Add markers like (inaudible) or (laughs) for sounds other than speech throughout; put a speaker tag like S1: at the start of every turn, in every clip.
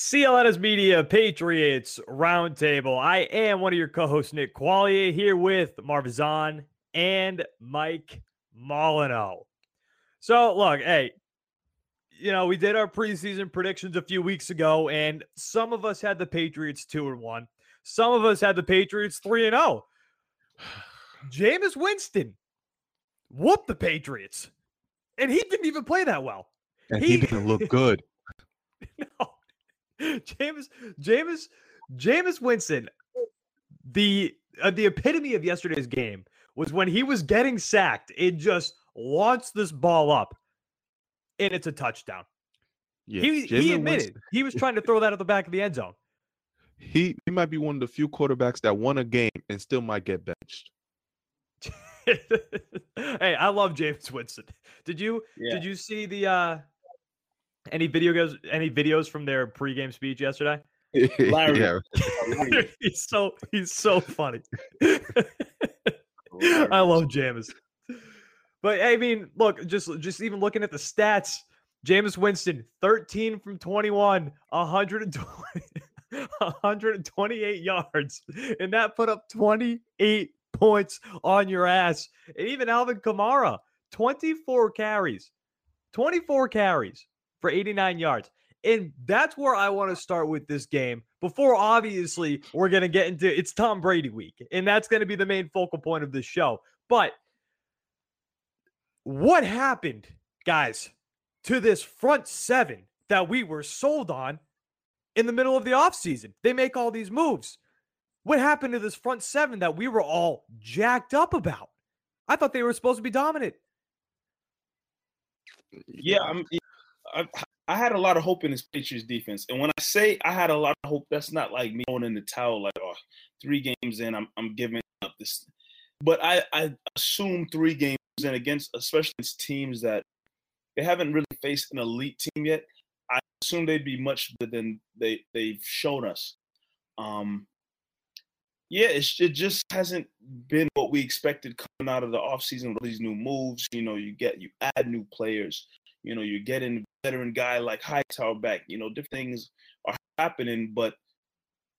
S1: CLNS Media Patriots Roundtable. I am one of your co-hosts, Nick Qualia, here with Marvazan and Mike Molyneux. So, look, hey, you know, we did our preseason predictions a few weeks ago, and some of us had the Patriots two and one. Some of us had the Patriots three and zero. Oh. (sighs) Jameis Winston whooped the Patriots, and he didn't even play that well.
S2: And he, he didn't look good. (laughs)
S1: no. James, James, Jameis Winston, the uh, the epitome of yesterday's game was when he was getting sacked. It just launched this ball up, and it's a touchdown. Yeah, he he admitted Winston. he was trying to throw that at the back of the end zone.
S2: He he might be one of the few quarterbacks that won a game and still might get benched. (laughs)
S1: hey, I love James Winston. Did you yeah. did you see the uh any videos any videos from their pregame speech yesterday? (laughs)
S2: Larry. yeah. (laughs) (laughs)
S1: he's so he's so funny. I love Jameis. But I mean, look, just just even looking at the stats, Jameis Winston, 13 from 21, 120, 128 yards, and that put up 28 points on your ass. And even Alvin Kamara, 24 carries, 24 carries for 89 yards. And that's where I want to start with this game before obviously we're going to get into it's Tom Brady week. And that's going to be the main focal point of this show. But what happened, guys, to this front seven that we were sold on in the middle of the offseason? They make all these moves. What happened to this front seven that we were all jacked up about? I thought they were supposed to be dominant.
S3: Yeah, I'm I, I had a lot of hope in this Patriots defense, and when I say I had a lot of hope, that's not like me going in the towel like, oh, three games in, I'm I'm giving up this. But I I assume three games in against, especially teams that they haven't really faced an elite team yet. I assume they'd be much better than they they've shown us. Um, yeah, it just hasn't been what we expected coming out of the offseason with these new moves. You know, you get you add new players. You know, you're getting veteran guy like Hightower back. You know, different things are happening, but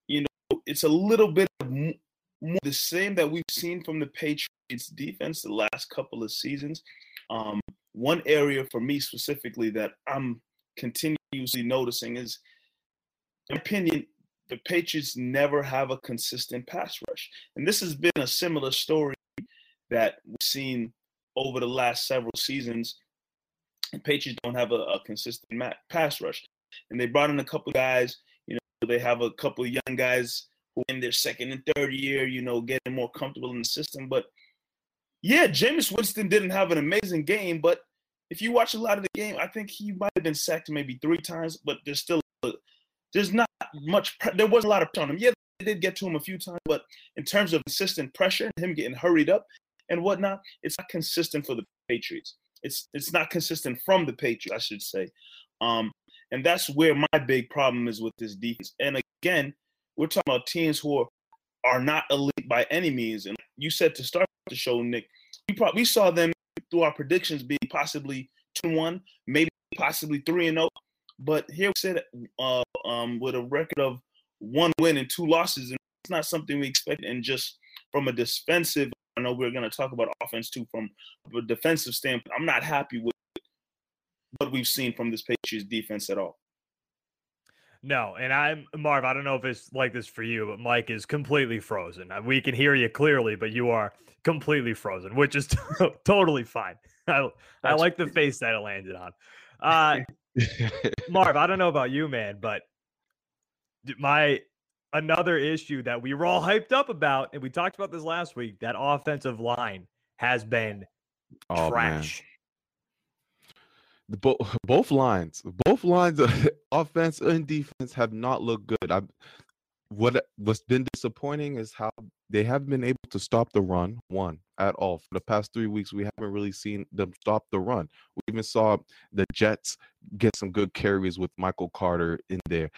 S3: you know, it's a little bit of more the same that we've seen from the Patriots defense the last couple of seasons. Um, one area for me specifically that I'm continuously noticing is, in opinion, the Patriots never have a consistent pass rush. And this has been a similar story that we've seen over the last several seasons Patriots don't have a, a consistent mat, pass rush. And they brought in a couple guys. You know, they have a couple young guys who in their second and third year, you know, getting more comfortable in the system. But yeah, Jameis Winston didn't have an amazing game, but if you watch a lot of the game, I think he might have been sacked maybe three times, but there's still there's not much. There was a lot of pressure on him. Yeah, they did get to him a few times, but in terms of consistent pressure, and him getting hurried up and whatnot, it's not consistent for the Patriots. It's it's not consistent from the Patriots, I should say. Um, and that's where my big problem is with this defense. And again, we're talking about teams who are, are not elite by any means. And you said to start the show, Nick, we probably we saw them through our predictions be possibly two one, maybe possibly three and zero. Oh. But here we sit uh, um, with a record of one win and two losses, and it's not something we expect. And just from a defensive I know we're going to talk about offense too from a defensive standpoint. I'm not happy with what we've seen from this Patriots defense at all.
S1: No, and I'm Marv. I don't know if it's like this for you, but Mike is completely frozen. Uh, We can hear you clearly, but you are completely frozen, which is (laughs) totally fine. I, I like the face that it landed on. Uh, (laughs) Marv, I don't know about you, man, but my another issue that we were all hyped up about, and we talked about this last week, that offensive line has been
S2: Oh,
S1: trash.
S2: The bo- (laughs) both lines, both lines, (laughs) offense and defense, have not looked good. I, what what's been disappointing is how they haven't been able to stop the run one at all for the past three weeks. We haven't really seen them stop the run. We even saw the Jets get some good carries with Michael Carter in there.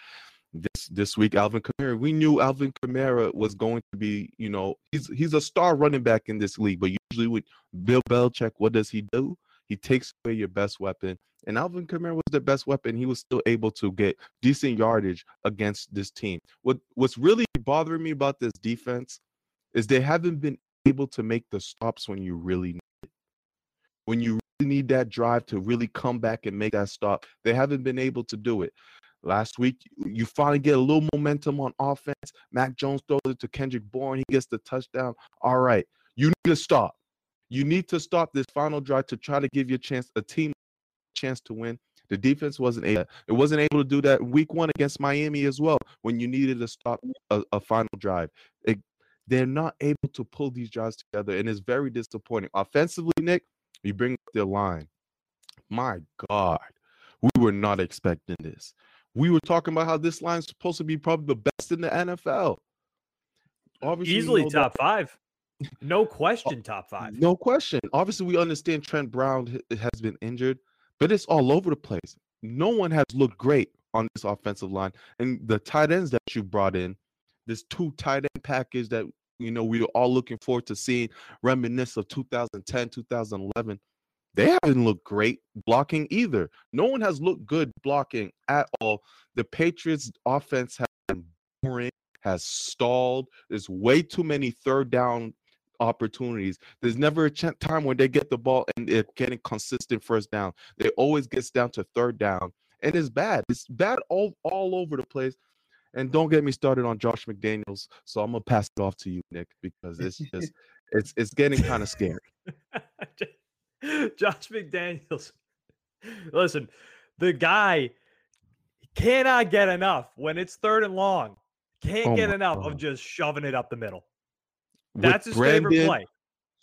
S2: This week, Alvin Kamara. We knew Alvin Kamara was going to be, you know, he's he's a star running back in this league. But usually with Bill Belichick, what does he do? He takes away your best weapon. And Alvin Kamara was the best weapon. He was still able to get decent yardage against this team. What what's really bothering me about this defense is they haven't been able to make the stops when you really need it. When you really need that drive to really come back and make that stop, they haven't been able to do it. Last week, you finally get a little momentum on offense. Mac Jones throws it to Kendrick Bourne. He gets the touchdown. All right, you need to stop. You need to stop this final drive to try to give your chance a team chance to win. The defense wasn't able. It wasn't able to do that week one against Miami as well when you needed to stop a, a final drive. It, they're not able to pull these drives together, and it's very disappointing. Offensively, Nick, you bring up their line. My God, we were not expecting this. We were talking about how this line is supposed to be probably the best in the NFL. Obviously,
S1: Easily
S2: know that-
S1: top five. No question, top five.
S2: no question. Obviously, we understand Trent Brown has been injured, but it's all over the place. No one has looked great on this offensive line. And the tight ends that you brought in, this two tight end package that you know we were all looking forward to seeing reminisce of 2010, 2011. They haven't looked great blocking either. No one has looked good blocking at all. The Patriots offense has been boring, has stalled. There's way too many third down opportunities. There's never a time when they get the ball and they're getting consistent first down. They always gets down to third down, and it's bad. It's bad all all over the place. And don't get me started on Josh McDaniels. So I'm gonna pass it off to you, Nick, because it's just (laughs) it's it's getting kind of scary. (laughs)
S1: Josh McDaniels. Listen, the guy cannot get enough when it's third and long. Can't
S2: Oh
S1: get
S2: my
S1: enough of just shoving it up the middle.
S2: With
S1: That's his favorite play.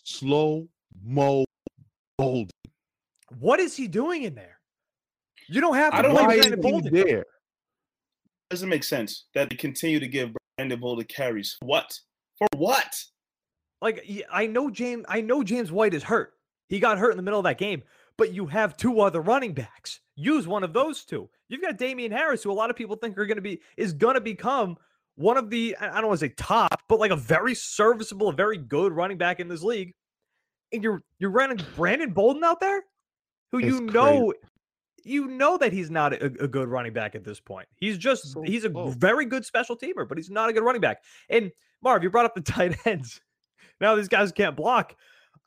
S2: Slow Mo Bolden.
S1: What is he doing in there? You don't have to
S3: I don't
S1: play
S2: Why is
S1: Brandon Bolden.
S2: there?
S3: doesn't make sense that they continue to give Brandon Bolden carries. What? For what?
S1: Like I know James, I know James White is hurt. He got hurt in the middle of that game, but you have two other running backs. Use one of those two. You've got Damien Harris, who a lot of people think are going to be is going to become one of the I don't want to say top, but like a very serviceable, a very good running back in this league. And you're you're running Brandon Bolden out there, who
S2: It's
S1: you know you know that he's not a, a good running back at this point. He's just
S2: So
S1: he's a
S2: slow.
S1: very good special teamer, but he's not a good running back. And Marv, you brought up the (laughs) tight ends. Now these guys can't block.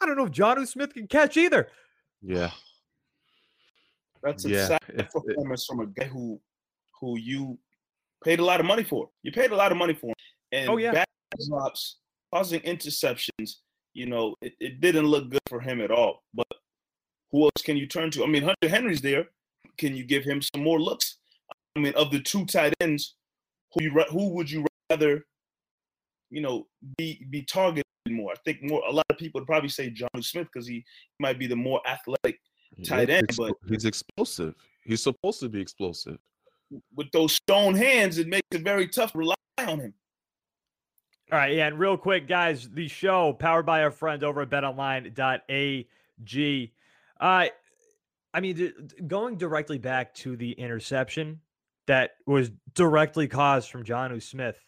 S1: I don't know if Jonnu Smith can catch either.
S2: Yeah.
S3: That's a
S2: Yeah,
S3: sad
S2: it-
S3: performance from a guy who who you paid a lot of money for. You paid a lot of money for him. And
S1: Oh, yeah.
S3: bad drops, causing interceptions, you know, it, it didn't look good for him at all. But who else can you turn to? I mean, Hunter Henry's there. Can you give him some more looks? I mean, of the two tight ends, who you ra- who would you rather, you know, be be targeted more? I think more. A lot of people would probably say Jonnu Smith because he might be the more athletic tight end,
S2: he's
S3: but-
S2: he's explosive. He's supposed to be explosive.
S3: with those stone hands, it makes it very tough to rely on him.
S1: All right, yeah, and real quick, guys, the show powered by our friends over at betonline.ag. Uh, I mean, d- d- going directly back to the interception that was directly caused from Jonnu Smith.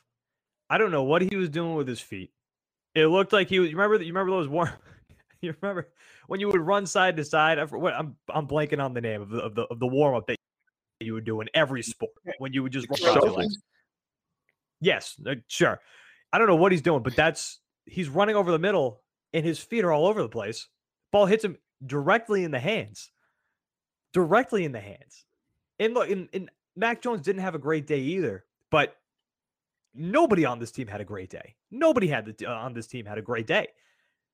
S1: I don't know what he was doing with his feet. It looked like he was. You remember that? You remember those warm? (laughs) you remember when you would run side to side? I, what, I'm I'm blanking on the name of the of the, of the warm up that you would do in every sport when you would just run. Yes, uh, sure. I don't know what he's doing, but that's he's running over the middle and his feet are all over the place. Ball hits him directly in the hands. Directly in the hands. And look, and, and Mac Jones didn't have a great day either, but nobody on this team had a great day. Nobody had the, uh, on this team had a great day.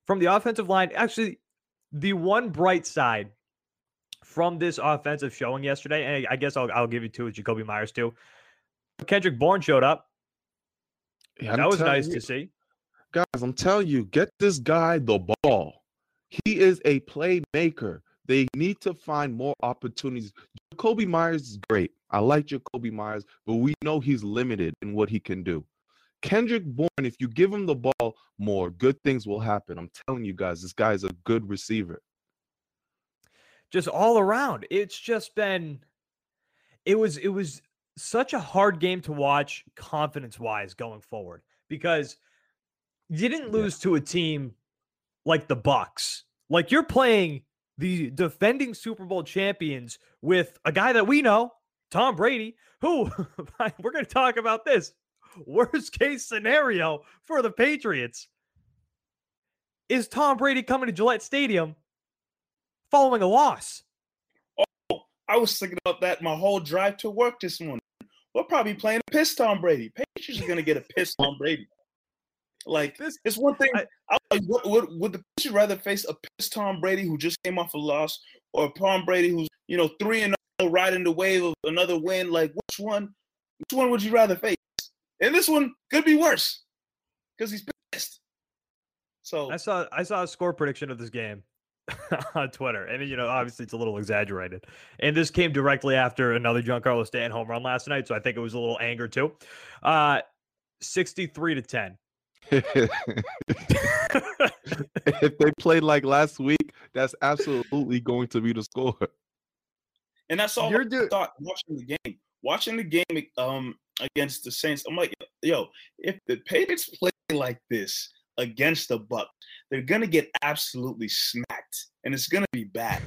S1: From the offensive line, actually, the one bright side from this offensive showing yesterday, and I guess I'll, I'll give you two with Jakobi Meyers too. But Kendrick Bourne showed up.
S2: Yeah,
S1: that was nice
S2: you,
S1: to see.
S2: guys. I'm telling you, get this guy the ball. He is a playmaker. They need to find more opportunities. Jakobi Meyers is great. I like Jakobi Meyers, but we know he's limited in what he can do. Kendrick Bourne, if you give him the ball more, good things will happen. I'm telling you guys, this guy is a good receiver.
S1: Just all around. It's just been it was it was such a hard game to watch confidence wise going forward because you didn't
S2: Yeah.
S1: lose to a team like the Bucks. Like you're playing the defending Super Bowl champions with a guy that we know, Tom Brady, who (laughs) we're going to talk about this. Worst case scenario for the Patriots is Tom Brady coming to Gillette Stadium following a loss.
S3: Oh, I was thinking about that my whole drive to work this morning. We're probably playing a piss Tom Brady. Patriots are gonna get a piss Tom Brady. Like
S1: This
S3: it's one thing.
S1: I-
S3: I, would, would, would the Patriots rather face a piss Tom Brady who just came off a loss, or a Tom Brady who's you know three and zero, riding the wave of another win? Like which one? Which one would you rather face? And this one could be worse because he's pissed. So
S1: I saw I saw a score prediction of this game (laughs) on Twitter, and you know, obviously it's a little exaggerated. And this came directly after another Giancarlo Stanton home run last night, so I think it was a little anger too. Uh, sixty-three to ten. (laughs)
S2: if they played like last week, that's absolutely going to be the score.
S3: And that's all
S1: You're
S3: I
S1: do-
S3: thought watching the game. Watching the game um against the Saints, I'm like, yo, if the Patriots play like this against the Bucks, they're gonna get absolutely smacked, and it's gonna be bad.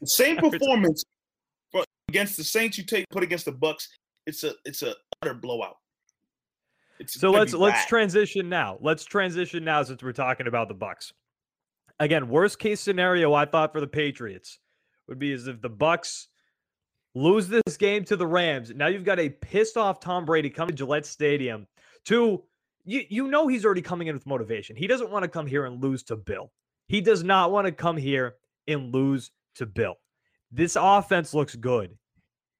S3: The same (laughs) performance for, against the Saints you take put against the Bucks, it's a it's a utter blowout. It's
S1: So let's let's transition now. Let's transition now since we're talking about the Bucks. Again, worst case scenario I thought for the Patriots would be as if the Bucks lose this game to the Rams. Now you've got a pissed off Tom Brady coming to Gillette Stadium to you you know he's already coming in with motivation. He doesn't want to come here and lose to Bill. He does not want to come here and lose to Bill. This offense looks good.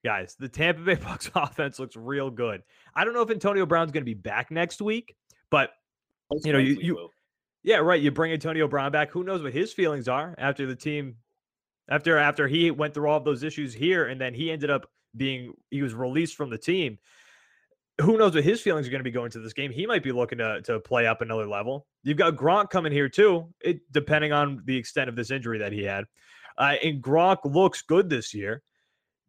S1: Guys, the Tampa Bay (laughs) Bucks offense looks real good. I don't know if Antonio Brown's going to be back next week, but you know, you- you- yeah, right. You bring Antonio Brown back. Who knows what his feelings are after the team, after after he went through all of those issues here, and then he ended up being he was released from the team. Who knows what his feelings are going to be going to this game? He might be looking to to play up another level. You've got Gronk coming here too. It depending on the extent of this injury that he had, uh, and Gronk looks good this year.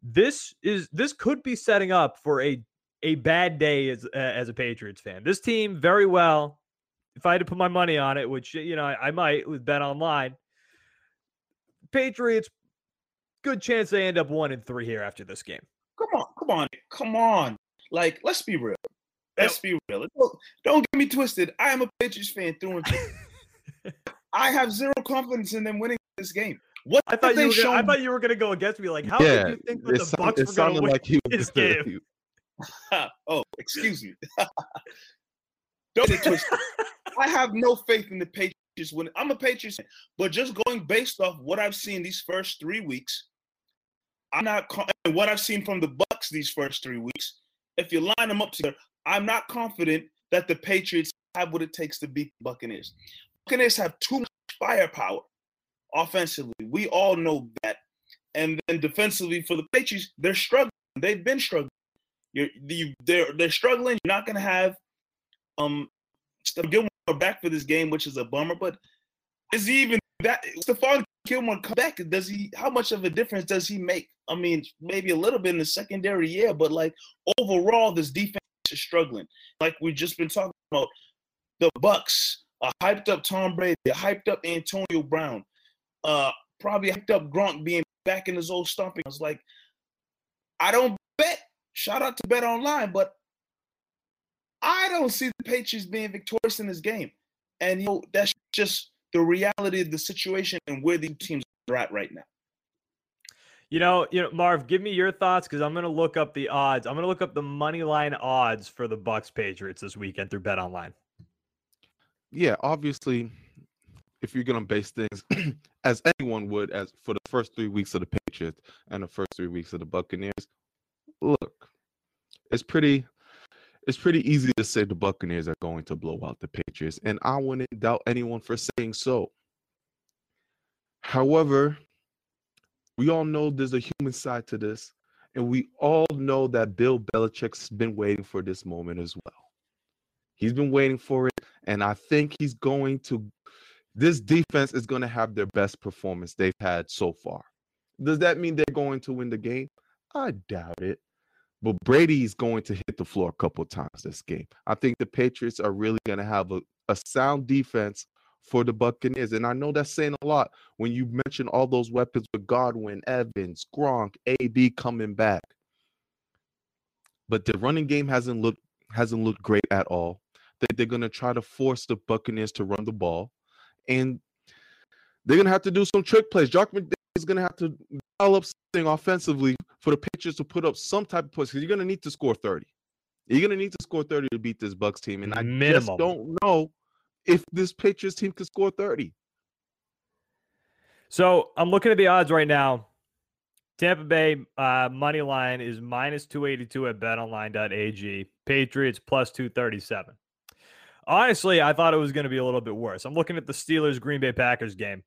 S1: This is this could be setting up for a a bad day as uh, as a Patriots fan. This team very well if I had to put my money on it, which you know I, I might with Bet Online, Patriots, good chance they end up one and three here after this game.
S3: Come on, come on, come on. Like, let's be real. Let's be real. Don't, don't get me twisted. I am a Patriots fan through and through. (laughs) I have zero confidence in them winning this game. What
S1: I thought you were gonna, I thought you were going to go against me. Like, how
S2: yeah,
S1: could you think that the
S2: sound-
S1: Bucks were going to win
S2: like he
S1: this
S2: was
S1: game? (laughs)
S3: oh, excuse me. (laughs) don't get (laughs) twisted. I have no faith in the Patriots winning. I'm a Patriots fan, but just going based off what I've seen these first three weeks, I'm not. co- and what I've seen from the Bucks these first three weeks. If you line them up together, I'm not confident that the Patriots have what it takes to beat the Buccaneers. Buccaneers have too much firepower offensively. We all know that. And then defensively for the Patriots, they're struggling. They've been struggling. You're, you, they're they're struggling. You're not going to have um Stephon Gilmore back for this game, which is a bummer. But is he even that? Stephon Gilmore come back? Does he? How much of a difference does he make? I mean, maybe a little bit in the secondary, yeah, but like overall, this defense is struggling. Like we've just been talking about, the Bucks, a hyped up Tom Brady, a hyped up Antonio Brown, uh, probably hyped up Gronk being back in his old stomping. I was like, I don't bet. Shout out to Bet Online, but I don't see the Patriots being victorious in this game. And you know, that's just the reality of the situation and where these teams are at right now.
S1: You know, you know, Marv, give me your thoughts because I'm gonna look up the odds. I'm gonna look up the money line odds for the Bucks Patriots this weekend through Bet Online.
S2: Yeah, obviously, if you're gonna base things (clears throat) as anyone would as for the first three weeks of the Patriots and the first three weeks of the Buccaneers, look, it's pretty it's pretty easy to say the Buccaneers are going to blow out the Patriots, and I wouldn't doubt anyone for saying so. However, we all know there's a human side to this, and we all know that Bill Belichick's been waiting for this moment as well. He's been waiting for it, and I think he's going to. This defense is going to have their best performance they've had so far. Does that mean they're going to win the game? I doubt it. But Brady's going to hit the floor a couple times this game. I think the Patriots are really going to have a, a sound defense for the Buccaneers. And I know that's saying a lot when you mention all those weapons with Godwin, Evans, Gronk, AB coming back. But the running game hasn't looked hasn't looked great at all. They, they're going to try to force the Buccaneers to run the ball, and they're going to have to do some trick plays. Josh McDaniels is going to have to develop something offensively for the Patriots to put up some type of points because you're going to need to score 30. You're going to need to score 30 to beat this Bucks team, and I Minimum. just don't know if this Patriots team can score 30.
S1: So I'm looking at the odds right now. Tampa Bay uh, money line is minus 282 at betonline.ag. Patriots plus 237. Honestly, I thought it was going to be a little bit worse. I'm looking at the Steelers Green Bay Packers game.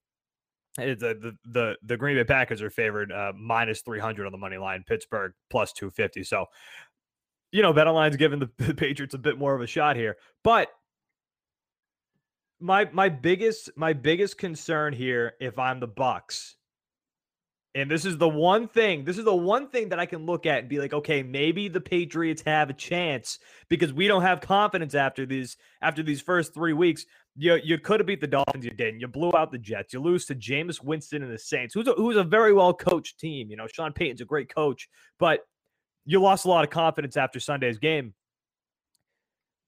S1: It's the, the the Green Bay Packers are favored uh, minus 300 on the money line. Pittsburgh plus 250. So, you know, BetOnline's giving the, (laughs) the Patriots a bit more of a shot here. But my my biggest my biggest concern here, if I'm the Bucks, and this is the one thing, this is the one thing that I can look at and be like, okay, maybe the Patriots have a chance because we don't have confidence after these after these first three weeks. You you could have beat the Dolphins, you didn't. You blew out the Jets. You lose to Jameis Winston and the Saints, who's a, who's a very well coached team. You know, Sean Payton's a great coach, but you lost a lot of confidence after Sunday's game.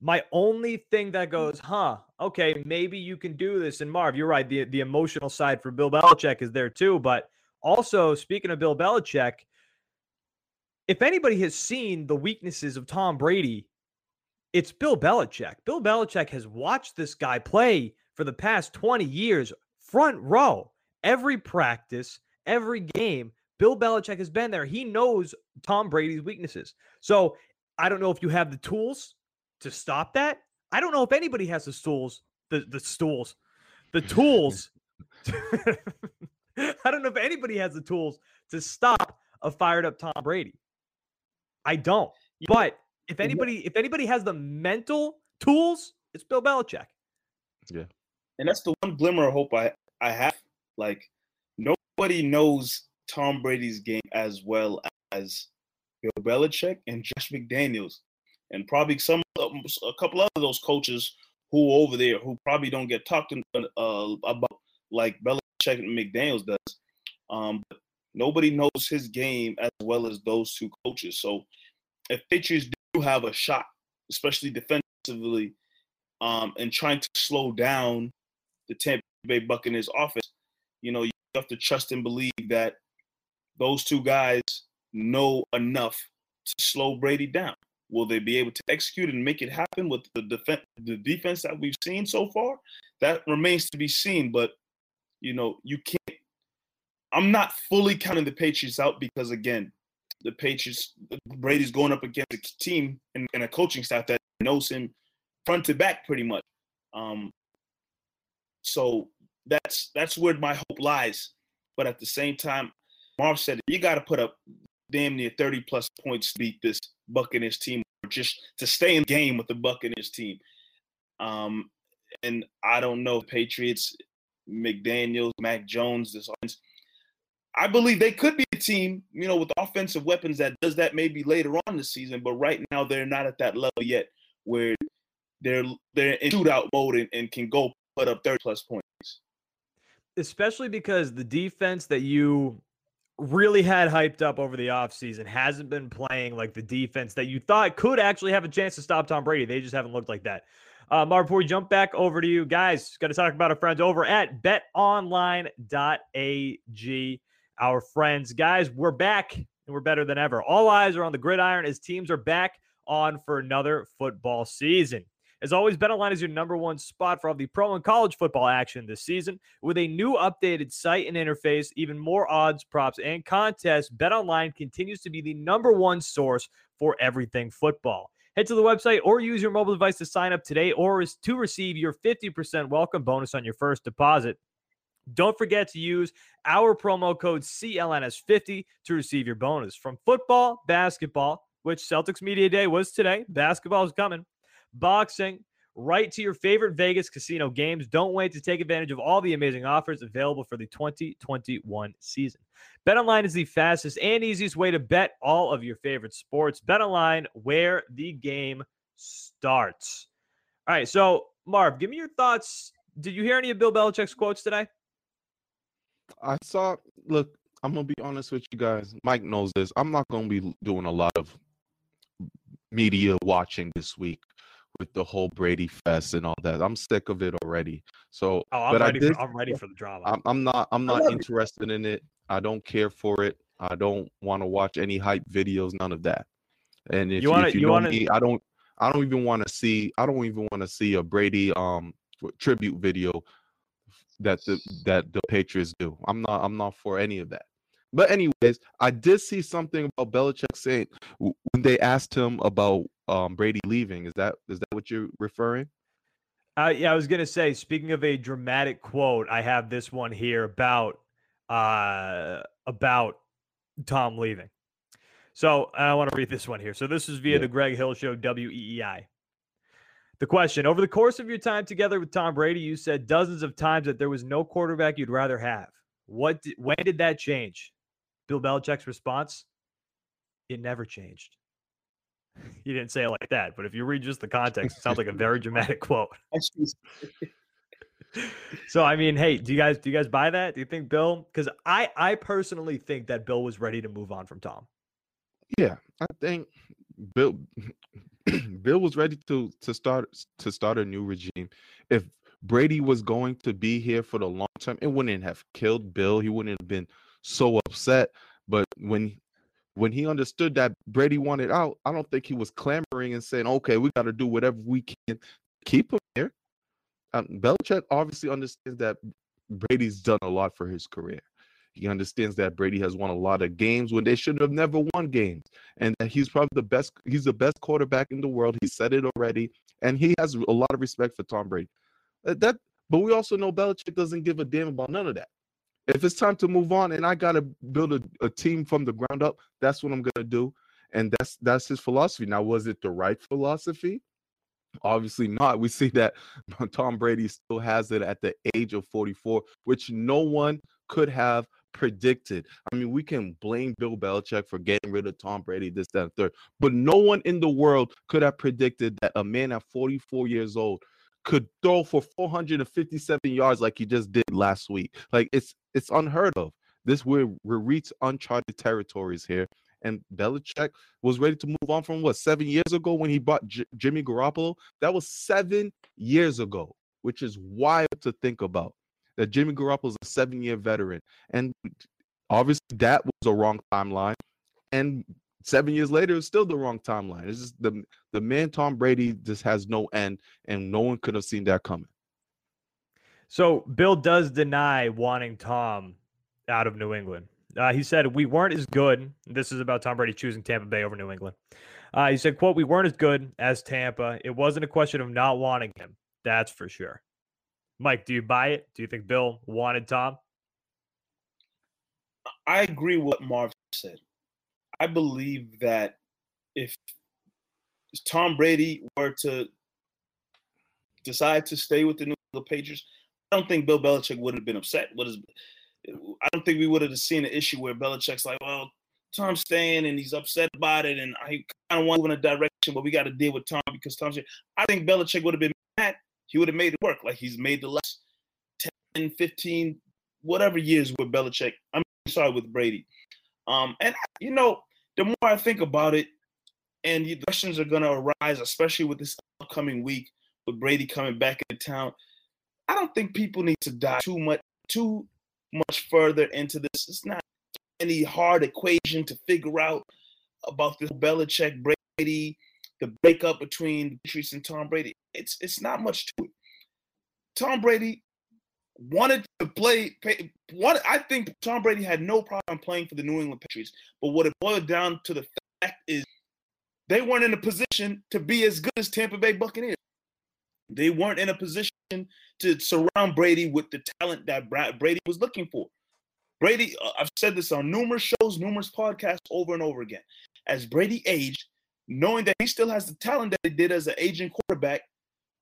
S1: My only thing that goes, huh? Okay, maybe you can do this. And Marv, you're right. The the emotional side for Bill Belichick is there too. But also, speaking of Bill Belichick, if anybody has seen the weaknesses of Tom Brady, it's Bill Belichick. Bill Belichick has watched this guy play for the past 20 years, front row, every practice, every game. Bill Belichick has been there. He knows Tom Brady's weaknesses. So I don't know if you have the tools to stop that. I don't know if anybody has the stools, the the stools, the (laughs) tools. (laughs) (laughs) (laughs) I don't know if anybody has the tools to stop a fired up Tom Brady. I don't. But if anybody, if anybody has the mental tools, it's Bill Belichick.
S2: Yeah.
S3: And that's the one glimmer of hope I, I have. Like nobody knows Tom Brady's game as well as Bill Belichick and Josh McDaniels and probably some a couple of those coaches who over there who probably don't get talked uh, about like Belichick and McDaniels does. Um, but nobody knows his game as well as those two coaches. So if Patriots do have a shot, especially defensively, um, and trying to slow down the Tampa Bay Buccaneers offense, you know, you have to trust and believe that those two guys know enough to slow Brady down. Will they be able to execute and make it happen with the defense, the defense that we've seen so far? That remains to be seen. But you know, you can't. I'm not fully counting the Patriots out because again, the Patriots, Brady's going up against a team and, and a coaching staff that knows him front to back pretty much. Um, so that's that's where my hope lies. But at the same time, Marv said you got to put up damn near 30 plus points to beat this Buccaneers team, or just to stay in game with the Buccaneers team. Um, and I don't know Patriots, McDaniels, Mac Jones, this offense. I believe they could be a team, you know, with offensive weapons that does that maybe later on the season, but right now they're not at that level yet where they're they're in shootout mode and, and can go put up 30 plus points.
S1: Especially because the defense that you really had hyped up over the offseason hasn't been playing like the defense that you thought could actually have a chance to stop Tom Brady. They just haven't looked like that. Uh, Marv, before we jump back over to you guys, got to talk about our friends over at betonline.ag. our friends. Guys, we're back and we're better than ever. All eyes are on the gridiron as teams are back on for another football season. As always, BetOnline is your number one spot for all the pro and college football action this season. With a new updated site and interface, even more odds, props, and contests, BetOnline continues to be the number one source for everything football. Head to the website or use your mobile device to sign up today or is to receive your 50% welcome bonus on your first deposit. Don't forget to use our promo code CLNS50 to receive your bonus. From football, basketball, which Celtics Media Day was today, basketball is coming, boxing, right to your favorite Vegas casino games. Don't wait to take advantage of all the amazing offers available for the 2021 season. BetOnline is the fastest and easiest way to bet all of your favorite sports. BetOnline, where the game starts. All right, so Marv, give me your thoughts. Did you hear any of Bill Belichick's quotes today?
S2: I saw. Look, I'm gonna be honest with you guys. Mike knows this. I'm not gonna be doing a lot of media watching this week with the whole Brady fest and all that. I'm sick of it already. So,
S1: oh, I'm
S2: but
S1: ready.
S2: I did,
S1: for, I'm ready for the drama.
S2: I'm, I'm not. I'm not interested it. in it. I don't care for it. I don't want to watch any hype videos. None of that. And if you, wanna, if you, you know wanna... me, I don't. I don't even want to see. I don't even want to see a Brady um tribute video that the that the Patriots do. I'm not. I'm not for any of that. But anyways, I did see something about Belichick saying when they asked him about um, Brady leaving. Is that is that what you're referring?
S1: Uh, yeah, I was gonna say. Speaking of a dramatic quote, I have this one here about uh, about Tom leaving. So I want to read this one here. So this is via yeah. the Greg Hill Show, WEEI. The question Over the course of your time together with Tom Brady, you said dozens of times that there was no quarterback you'd rather have. What? Did, when did that change? Bill Belichick's response: It never changed. (laughs) He didn't say it like that, but if you read just the context, it sounds like a very dramatic (laughs) quote. (laughs) so I mean, hey, do you guys do you guys buy that? Do you think Bill? Because I I personally think that Bill was ready to move on from Tom.
S2: Yeah, I think Bill (clears throat) Bill was ready to to start to start a new regime. If Brady was going to be here for the long term, it wouldn't have killed Bill. He wouldn't have been so upset. But when when he understood that Brady wanted out, I don't think he was clamoring and saying, "Okay, we got to do whatever we can keep him here." Um, Belichick obviously understands that Brady's done a lot for his career. He understands that Brady has won a lot of games when they should have never won games, and that he's probably the best. He's the best quarterback in the world. He said it already, and he has a lot of respect for Tom Brady. Uh, that, but we also know Belichick doesn't give a damn about none of that. If it's time to move on and I gotta build a, a team from the ground up, that's what I'm gonna do. And that's that's his philosophy. Now, was it the right philosophy? Obviously not. We see that (laughs) Tom Brady still has it at the age of 44, which no one could have predicted. I mean, we can blame Bill Belichick for getting rid of Tom Brady, this, that, and third, but no one in the world could have predicted that a man at 44 years old could throw for 457 yards like he just did last week. Like it's it's unheard of. This we're we're reached uncharted territories here. And Belichick was ready to move on from what seven years ago when he bought J- Jimmy Garoppolo. That was seven years ago, which is wild to think about. That Jimmy Garoppolo is a seven-year veteran, and obviously that was a wrong timeline. And seven years later, it's still the wrong timeline. It's just the the man Tom Brady just has no end, and no one could have seen that coming.
S1: So Bill does deny wanting Tom out of New England. Uh, he said we weren't as good. This is about Tom Brady choosing Tampa Bay over New England. Uh, he said, "quote We weren't as good as Tampa. It wasn't a question of not wanting him. That's for sure." Mike, do you buy it? Do you think Bill wanted Tom?
S3: I agree with what Marv said. I believe that if Tom Brady were to decide to stay with the New England Patriots, I don't think Bill Belichick would have been upset. What is I don't think we would have seen an issue where Belichick's like, well, Tom's staying and he's upset about it, and I kind of want to move in a direction, but we got to deal with Tom because Tom's. Here. I think Belichick would have been mad. He would have made it work like he's made the last 10, 15, whatever years with Belichick. I'm sorry with Brady. Um, and you know, the more I think about it, and the questions are going to arise, especially with this upcoming week with Brady coming back into town. I don't think people need to dive too much too much further into this. It's not any hard equation to figure out about this Belichick Brady, the breakup between Patriots and Tom Brady. It's it's not much to it. Tom Brady wanted to play. What I think Tom Brady had no problem playing for the New England Patriots, but what it boiled down to the fact is they weren't in a position to be as good as Tampa Bay Buccaneers. They weren't in a position to surround Brady with the talent that Brady was looking for. Brady, uh, I've said this on numerous shows, numerous podcasts over and over again. As Brady aged, knowing that he still has the talent that he did as an aging quarterback,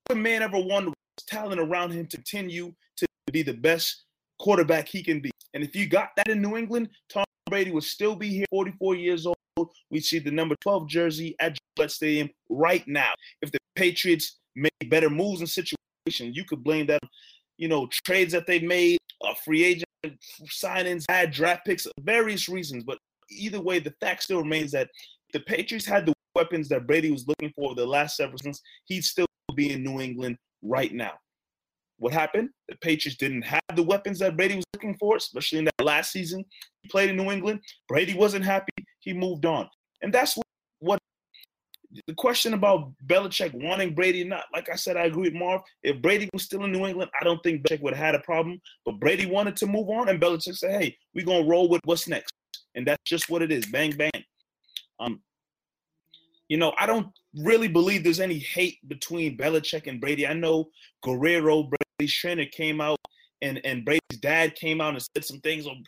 S3: no man ever wanted talent around him to continue to be the best quarterback he can be. And if you got that in New England, Tom Brady would still be here, 44 years old. We see the number 12 jersey at Gillette Stadium right now. If the Patriots made better moves in situations, you could blame that, you know, trades that they made, uh, free agent signings, had draft picks, various reasons. But either way, the fact still remains that the Patriots had the weapons that Brady was looking for the last several seasons. He'd still be in New England right now. What happened? The Patriots didn't have the weapons that Brady was looking for, especially in that last season. He played in New England. Brady wasn't happy. He moved on. And that's what the question about Belichick wanting Brady not, like I said, I agree with Marv. If Brady was still in New England, I don't think Belichick would have had a problem. But Brady wanted to move on, and Belichick said, hey, we're going to roll with what's next. And that's just what it is. Bang, bang. Um, you know, I don't really believe there's any hate between Belichick and Brady. I know Guerrero, Brady's trainer, came out and, and Brady's dad came out and said some things on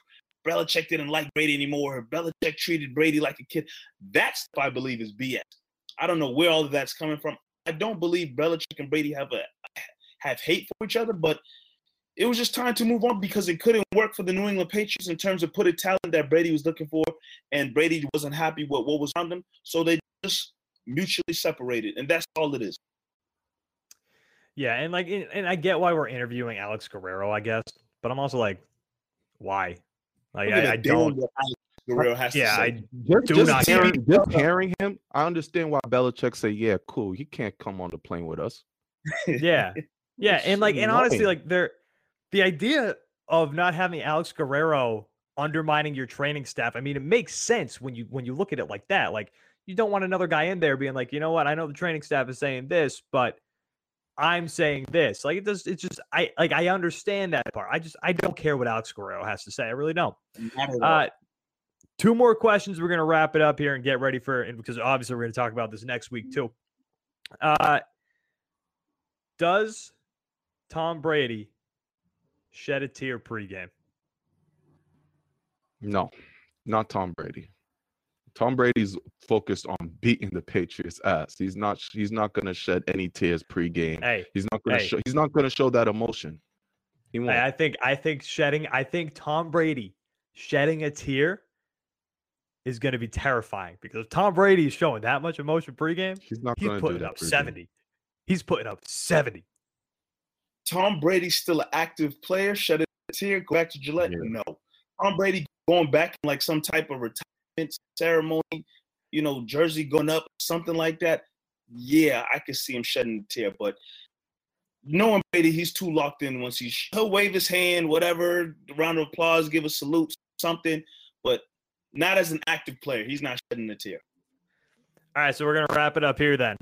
S3: Belichick didn't like Brady anymore. Belichick treated Brady like a kid. That stuff I believe is BS. I don't know where all of that's coming from. I don't believe Belichick and Brady have a have hate for each other, but it was just time to move on because it couldn't work for the New England Patriots in terms of putting talent that Brady was looking for, and Brady wasn't happy with what was around them. So they just mutually separated, and that's all it is.
S1: Yeah, and like, and I get why we're interviewing Alex Guerrero, I guess, but I'm also like, why? Like, I, I don't.
S3: Guerrero has
S1: yeah,
S3: to
S1: I
S2: Just,
S1: do
S2: just
S1: not
S2: hearing, just hearing him, I understand why Belichick say, "Yeah, cool. He can't come on the plane with us."
S1: yeah, (laughs) yeah, and like, and honestly,
S2: annoying.
S1: like, there, the idea of not having Alex Guerrero undermining your training staff. I mean, it makes sense when you when you look at it like that. Like, you don't want another guy in there being like, you know what? I know the training staff is saying this, but I'm saying this. Like, it does. It's just I like I understand that part. I just I don't care what Alex Guerrero has to say. I really don't. Uh, two more questions. We're gonna wrap it up here and get ready for and because obviously we're gonna talk about this next week too. Uh, does Tom Brady shed a tear pregame?
S2: No, not Tom Brady. Tom Brady's focused on beating the Patriots' ass. He's not. He's not going to shed any tears pregame.
S1: Hey,
S2: He's not going to
S1: hey.
S2: show. He's not going to show that emotion. He won't.
S1: I I think I think shedding I think Tom Brady shedding a tear is going to be terrifying because if Tom Brady is showing that much emotion pregame,
S2: he's not
S1: he's
S2: going to do
S1: putting
S2: that.
S1: up
S2: pregame.
S1: 70. He's putting up 70.
S3: Tom Brady's still an active player. Shed a tear. Go back to Gillette.
S2: Yeah.
S3: No. Tom Brady going back in like some type of retirement ceremony, you know, jersey going up, something like that. Yeah, I could see him shedding a tear. But knowing Brady, he's too locked in. Once he he'll wave his hand, whatever, round of applause, give a salute, something. But not as an active player. He's not shedding a tear.
S1: All right, so we're to wrap it up here then.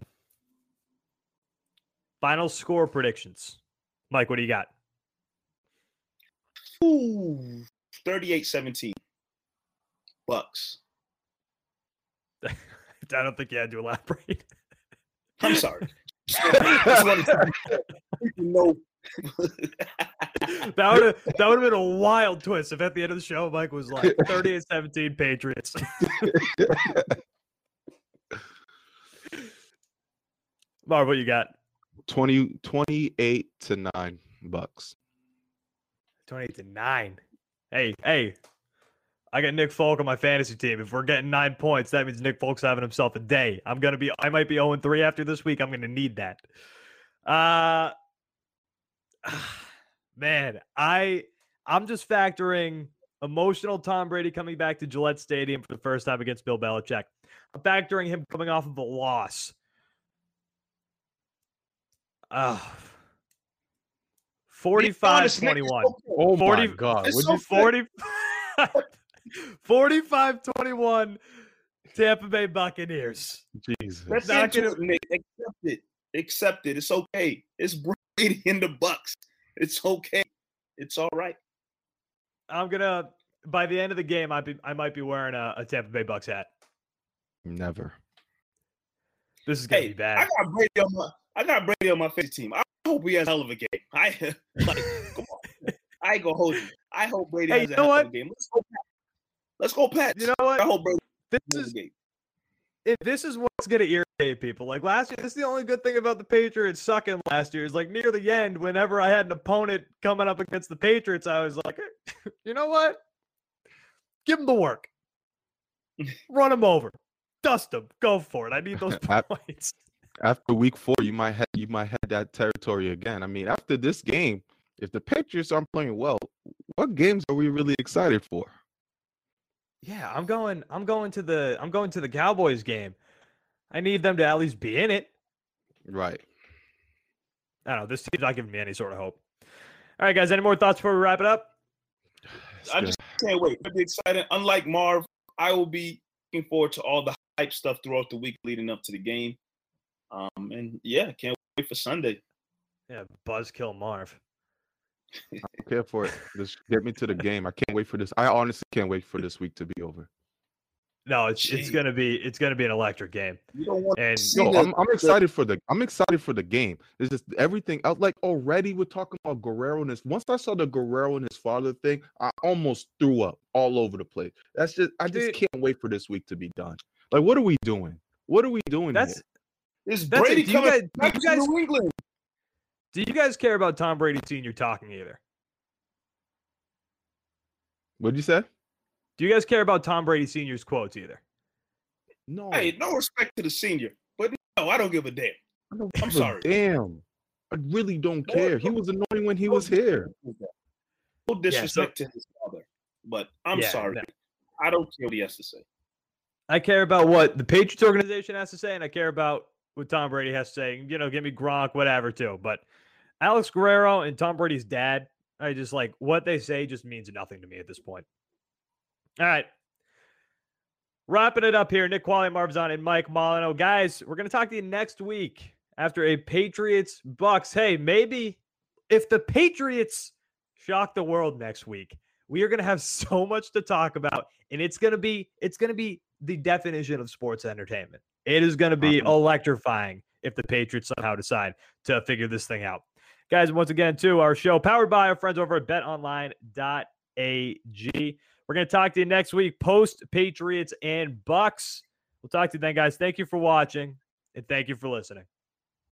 S1: Final score predictions. Mike, what do you got?
S3: Ooh, 38-17. Bucks. (laughs)
S1: I don't think you had to elaborate.
S3: I'm sorry. (laughs) Just wanted to be- people know. (laughs)
S1: that would have that would have been a wild twist if at the end of the show Mike was like 38-17 Patriots. (laughs) Marv, what you got?
S2: 20, 28 to nine bucks.
S1: 28 to 9. Hey, hey. I got Nick Folk on my fantasy team. If we're getting nine points, that means Nick Folk's having himself a day. I'm gonna be I might be 0 3 after this week. I'm gonna need that. Uh (sighs) man, I I'm just factoring emotional Tom Brady coming back to Gillette Stadium for the first time against Bill Belichick. I'm factoring him coming off of a loss. Uh, 45
S3: honest, Nick, it's
S1: 21.
S2: Oh
S1: 40
S2: my god!
S3: It's
S2: Would
S3: so
S2: you,
S1: 40 (laughs) 45 21 Tampa Bay Buccaneers.
S2: Jesus.
S3: That's
S1: not
S3: into
S1: gonna-
S3: it, Nick. Accept it. Accept it. It's okay. It's Brady in the Bucks. It's okay. It's all right.
S1: I'm gonna by the end of the game, I be I might be wearing a, a Tampa Bay Bucks hat.
S2: Never.
S1: This is gonna
S3: Hey,
S1: be
S3: I
S1: bad.
S3: got Brady on my I got Brady on my fantasy team. I hope he has a hell of a game. I (laughs) like come (laughs) on. I ain't gonna hold you. I hope Brady
S1: Hey,
S3: has
S1: you
S3: a
S1: know
S3: hell of a
S1: what?
S3: game. Let's go Pat. Let's go Pats.
S1: You know what?
S3: I hope Brady
S1: This
S3: has
S1: is
S3: a game.
S1: If this is what's gonna irritate people. Like last year, this is the only good thing about the Patriots sucking last year. Is like near the end, whenever I had an opponent coming up against the Patriots, I was like, (laughs) you know what? Give them the work. (laughs) Run them over. Dust them. Go for it. I need those (laughs) points.
S2: After week four, you might have you might have that territory again. I mean, after this game, if the Patriots aren't playing well, what games are we really excited for?
S1: Yeah, I'm going. I'm going to the. I'm going to the Cowboys game. I need them to at least be in it.
S2: Right.
S1: I don't know. This team's not giving me any sort of hope. All right, guys. Any more thoughts before we wrap it up? (sighs)
S3: I just can't wait. It'll be exciting. Unlike Marv, I will be looking forward to all the hype stuff throughout the week leading up to the game. Um, and yeah, can't wait for Sunday.
S1: Yeah, Buzzkill Marv.
S2: I don't care for it. Just get me to the game. I can't wait for this. I honestly can't wait for this week to be over.
S1: No, it's it's gonna be it's gonna be an electric game.
S3: You don't want
S1: And
S2: No, I'm, I'm excited for the I'm excited for the game. It's just everything else. Like already we're talking about Guerrero and his. Once I saw the Guerrero and his father thing, I almost threw up all over the place. That's just I just
S1: Dude.
S2: can't wait for this week to be done. Like what are we doing? What are we doing?
S1: That's
S2: here?
S3: Is
S1: that's it.
S3: Brady
S1: Do you
S3: coming
S1: guys-
S3: back
S1: you
S3: to
S1: guys-
S3: New England?
S1: Do you guys care about Tom Brady Senior talking either?
S2: What'd you say?
S1: Do you guys care about Tom Brady Senior's quotes either?
S2: No.
S3: Hey, no respect to the senior, but no, I don't give a damn.
S2: I don't
S3: I'm
S2: a
S3: sorry.
S2: Damn. I really don't
S3: No,
S2: care. He was annoying when he
S3: no
S2: was here.
S3: No disrespect to his father, but I'm
S1: Yeah,
S3: sorry.
S1: no.
S3: I don't care what he has to say.
S1: I care about what the Patriots organization has to say, and I care about what Tom Brady has to say. You know, give me Gronk, whatever, too. But Alex Guerrero and Tom Brady's dad, I just like what they say just means nothing to me at this point. All right. Wrapping it up here, Nick Quali, Marvzon, and Mike Molino. Guys, we're going to talk to you next week after a Patriots Bucks. Hey, maybe if the Patriots shock the world next week, we are going to have (laughs) so much to talk about, and it's going to be it's going to be the definition of sports entertainment. It is going to be electrifying if the Patriots somehow decide to figure this thing out. Guys, once again, to our show powered by our friends over at betonline.ag. We're going to talk to you next week, post Patriots and Bucks. We'll talk to you then, guys. Thank you for watching and thank you for listening.